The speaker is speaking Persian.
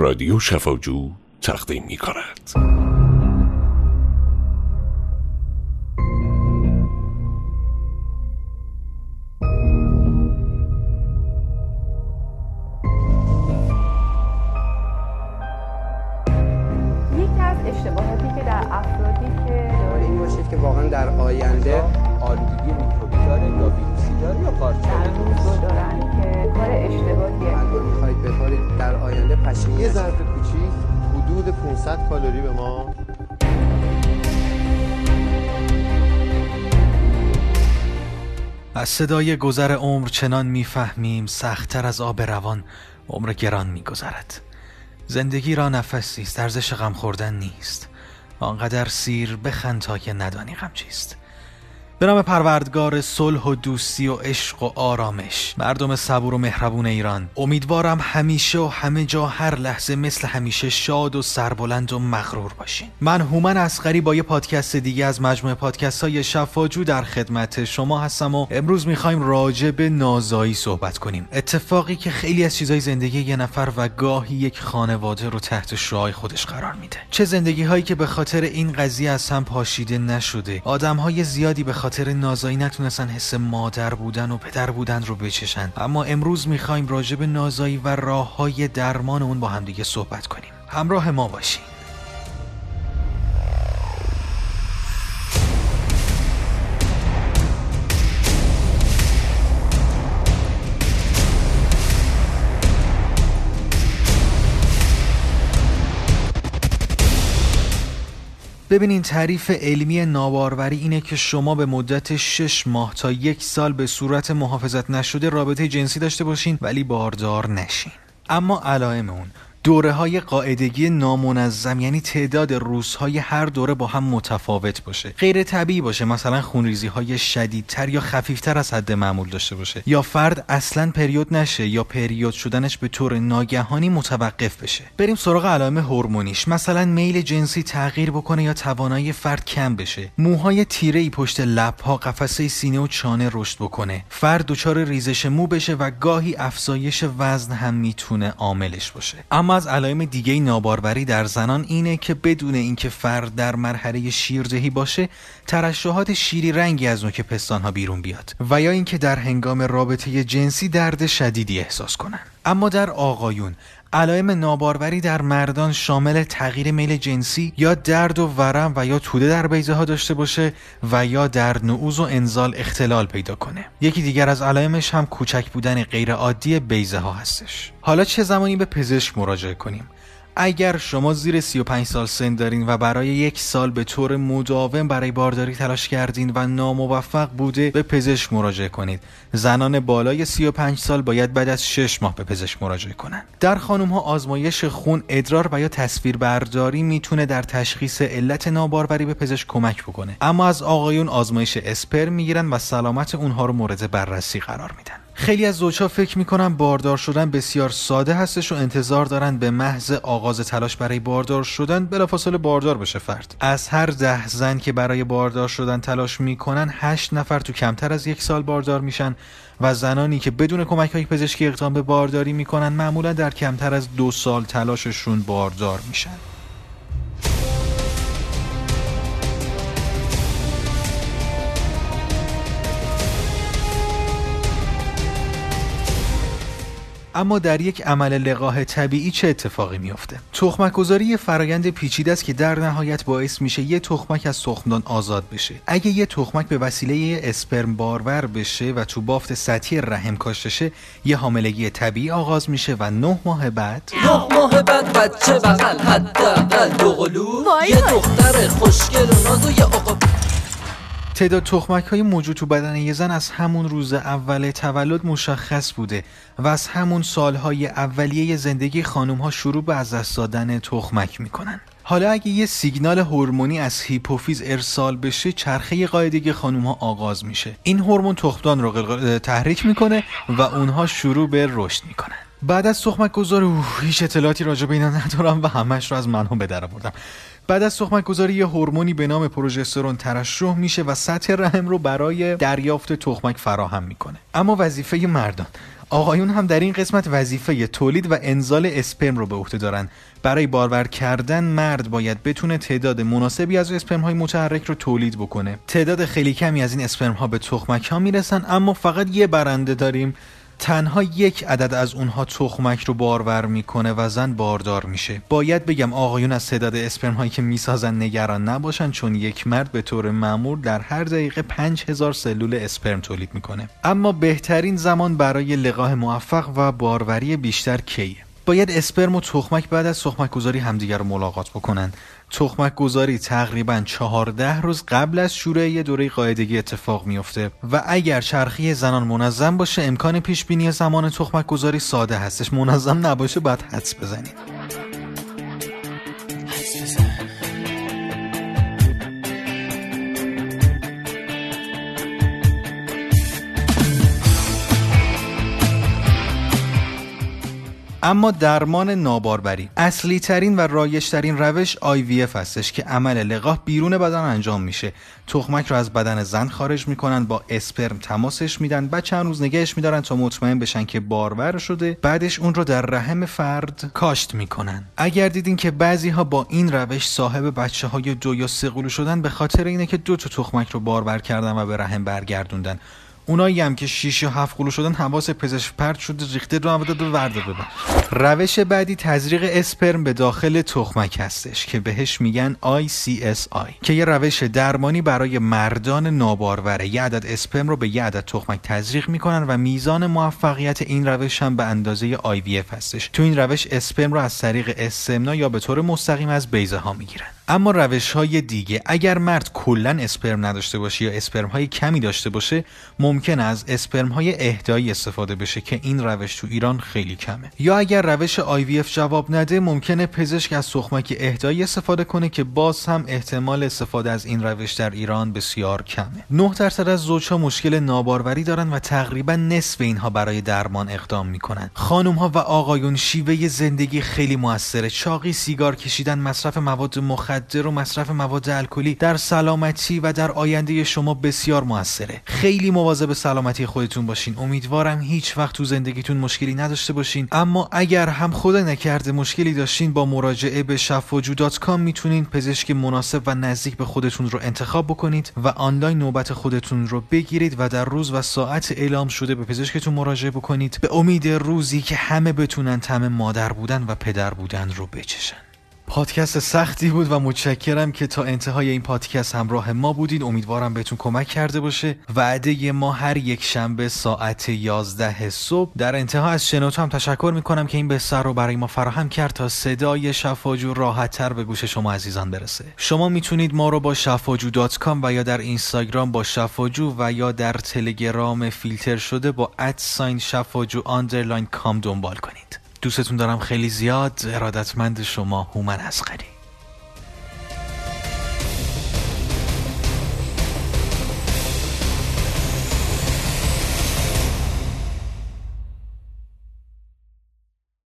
رادیو شفاجو تقدیم می کند پشیمون یه. ظرف کوچیک حدود 500 کالری به ما. از صدای گذر عمر چنان می‌فهمیم سختتر از آب روان عمر گران میگذرد. زندگی را نفسی است ارزش غم خوردن نیست. آنقدر سیر بخند تا که ندانی غم چیست. به نام پروردگار صلح و دوستی و عشق و آرامش. مردم صبور و مهربون ایران. امیدوارم همیشه و همه جا هر لحظه مثل همیشه شاد و سربلند و مغرور باشین. من هومن اسقری با یه پادکست دیگه از مجموعه پادکست های شفاجو در خدمت شما هستم و امروز می‌خوایم راجع به نازایی صحبت کنیم. اتفاقی که خیلی از چیزای زندگی یه نفر و گاهی یک خانواده رو تحت شعاع خودش قرار میده. چه زندگی هایی که به خاطر این قضیه از هم پاشیده نشده آدم های زیادی به خاطر نازایی نتونستن حس مادر بودن و پدر بودن رو بچشن. اما امروز می‌خوایم راجع به نازایی و راه های درمان اون با همدیگه صحبت کنیم. همراه ما باشین ببینین تعریف علمی ناباروری اینه که شما به مدت 6 ماه تا یک سال به صورت محافظت نشده رابطه جنسی داشته باشین ولی باردار نشین. اما علائم اون دوره های قاعدگی نامنظم یعنی تعداد روزهای هر دوره با هم متفاوت باشه. غیر طبیعی باشه مثلا خونریزی های شدیدتر یا خفیفتر از حد معمول داشته باشه. یا فرد اصلا پریود نشه یا پریود شدنش به طور ناگهانی متوقف بشه. بریم سراغ علائم هورمونیش. مثلا میل جنسی تغییر بکنه یا توانایی فرد کم بشه. موهای تیره ای پشت لبها قفسه سینه و چانه رشد بکنه. فرد دچار ریزش مو بشه و گاهی افزایش وزن هم می‌تونه عاملش باشه. اما از علائم دیگه ناباروری در زنان اینه که بدون اینکه فرد در مرحله شیردهی باشه ترشحات شیری رنگی از نوک پستانها بیرون بیاد و یا اینکه در هنگام رابطه جنسی درد شدیدی احساس کنن. اما در آقایون علائم ناباروری در مردان شامل تغییر میل جنسی یا درد و ورم و یا توده در بیضه ها داشته باشه و یا در نعوز و انزال اختلال پیدا کنه. یکی دیگر از علائمش هم کوچک بودن غیرعادی بیضه ها هستش. حالا چه زمانی به پزشک مراجعه کنیم؟ اگر شما زیر 35 سال سن دارین و برای یک سال به طور مداوم برای بارداری تلاش کردین و ناموفق بوده به پزشک مراجعه کنید. زنان بالای 35 سال باید بعد از 6 ماه به پزشک مراجعه کنند در خانم ها آزمایش خون ادرار و یا تصویر برداری می‌تونه در تشخیص علت ناباروری به پزشک کمک بکنه. اما از آقایون آزمایش اسپرم می‌گیرن و سلامت اونها رو مورد بررسی قرار میدن. خیلی از زوجها فکر می‌کنن باردار شدن بسیار ساده هستش و انتظار دارن به محض آغاز تلاش برای باردار شدن بلافاصله باردار بشه فرد. از هر ده زن که برای باردار شدن تلاش می‌کنن هشت نفر تو کمتر از یک سال باردار میشن و زنانی که بدون کمک های پزشکی اقدام به بارداری می‌کنن معمولا در کمتر از دو سال تلاششون باردار میشن. اما در یک عمل لقاح طبیعی چه اتفاقی میافته؟ تخمک گذاری یه فرایند پیچیده است که در نهایت باعث میشه یه تخمک از تخمدان آزاد بشه. اگه یه تخمک به وسیله اسپرم بارور بشه و تو بافت سطحی رحم کاشته شه یه حاملگی طبیعی آغاز میشه و نه ماه بعد؟ نه ماه بعد بچه بغل حداقل دو قلو یه. دختر خوشگل و ناز و یه آقا تعداد تخمک های موجود تو بدن یه زن از همون روز اول تولد مشخص بوده و از همون سالهای اولیه زندگی خانم ها شروع به از دست دادن تخمک می‌کنن. حالا اگه یه سیگنال هورمونی از هیپوفیز ارسال بشه چرخه قاعدگی خانم ها آغاز میشه. این هورمون تخمدان رو تحریک می‌کنه و اونها شروع به رشد می‌کنن. بعد از تخمک گذار هیچ اطلاعاتی راجع به اینا ندارم و همش رو از منو به در آوردم. بعد از تخمک گذاری یه هورمونی به نام پروژسترون ترشح میشه و سطح رحم رو برای دریافت تخمک فراهم می‌کنه. اما وظیفه مردان. آقایون هم در این قسمت وظیفه تولید و انزال اسپرم رو به عهده دارن. برای بارور کردن مرد باید بتونه تعداد مناسبی از اسپرم های متحرک رو تولید بکنه. تعداد خیلی کمی از این اسپرم ها به تخمک ها می‌رسن اما فقط یه برنده داریم. تنها یک عدد از اونها تخمک رو بارور می‌کنه و زن باردار میشه. باید بگم آقایون از تعداد اسپرم هایی که می‌سازن نگران نباشن چون یک مرد به طور معمول در هر دقیقه 5000 سلول اسپرم تولید می‌کنه. اما بهترین زمان برای لقاح موفق و باروری بیشتر کیه؟ باید اسپرم و تخمک بعد از تخمک گذاری همدیگر رو ملاقات بکنن. تخمک گذاری تقریبا 14 روز قبل از شروع یه دوره قاعدگی اتفاق میفته و اگر چرخی زنان منظم باشه امکان پیش بینی زمان تخمک گذاری ساده هستش. منظم نباشه بعد حدس بزنید اما درمان ناباربری. اصلی ترین و رایج ترین روش IVF هستش که عمل لقاح بیرون بدن انجام میشه. تخمک رو از بدن زن خارج می‌کنن با اسپرم تماسش میدن بعد چند روز نگهش میدارن تا مطمئن بشن که بارور شده. بعدش اون رو در رحم فرد کاشت می‌کنن. اگر دیدین که بعضی ها با این روش صاحب بچه های دو یا سه شدن به خاطر اینه که دو تا تخمک رو بارور کردن و به رحم برگردوندن. اونایی هم که 6 یا 7 قلو شدن حواس پزشک پرت شده ریخته رو هم داده ورده ببر. روش بعدی تزریق اسپرم به داخل تخمک هستش که بهش میگن ICSI که یه روش درمانی برای مردان ناباروره. یه عدد اسپرم رو به یه عدد تخمک تزریق می‌کنن و میزان موفقیت این روش هم به اندازه IVF هستش. تو این روش اسپرم رو از طریق استمنا یا به طور مستقیم از بیزه ها می‌گیرن. اما روش های دیگه. اگر مرد کلا اسپرم نداشته باشه یا اسپرم های کمی داشته باشه ممکن از اسپرم های اهدایی استفاده بشه که این روش تو ایران خیلی کمه. یا اگر روش IVF جواب نده ممکنه پزشک از تخمک اهدایی استفاده کنه که باز هم احتمال استفاده از این روش در ایران بسیار کمه. 9 درصد از زوجها مشکل ناباروری دارن و تقریبا نصف اینها برای درمان اقدام می‌کنن. خانم ها و آقایون شیوه زندگی خیلی موثره. چاقی سیگار کشیدن مصرف مواد مخدر مخدر و مصرف مواد الکلی در سلامتی و در آینده شما بسیار موثره. خیلی مواظب سلامتی خودتون باشین. امیدوارم هیچ وقت تو زندگیتون مشکلی نداشته باشین. اما اگر هم خدا نکرده مشکلی داشتین با مراجعه به شفاجو.com می‌تونین پزشک مناسب و نزدیک به خودتون رو انتخاب بکنید و آنلاین نوبت خودتون رو بگیرید و در روز و ساعت اعلام شده به پزشکتون مراجعه بکنید. به امید روزی که همه بتونن طعم مادر بودن و پدر بودن رو بچشن. پادکست سختی بود و متشکرم که تا انتهای این پادکست همراه ما بودید امیدوارم بهتون کمک کرده باشه. وعده ما هر یک شنبه ساعت 11 صبح. در انتها از شنوتو هم تشکر می‌کنم که این بستر رو برای ما فراهم کرد تا صدای شفاجو راحت تر به گوش شما عزیزان برسه. شما می‌تونید ما رو با شفاجو dot com و یا در اینستاگرام با شفاجو و یا در تلگرام فیلتر شده با at sign شفاجو underline com دنبال کنید. دوستتون دارم خیلی زیاد ارادتمند شما هومن اسقری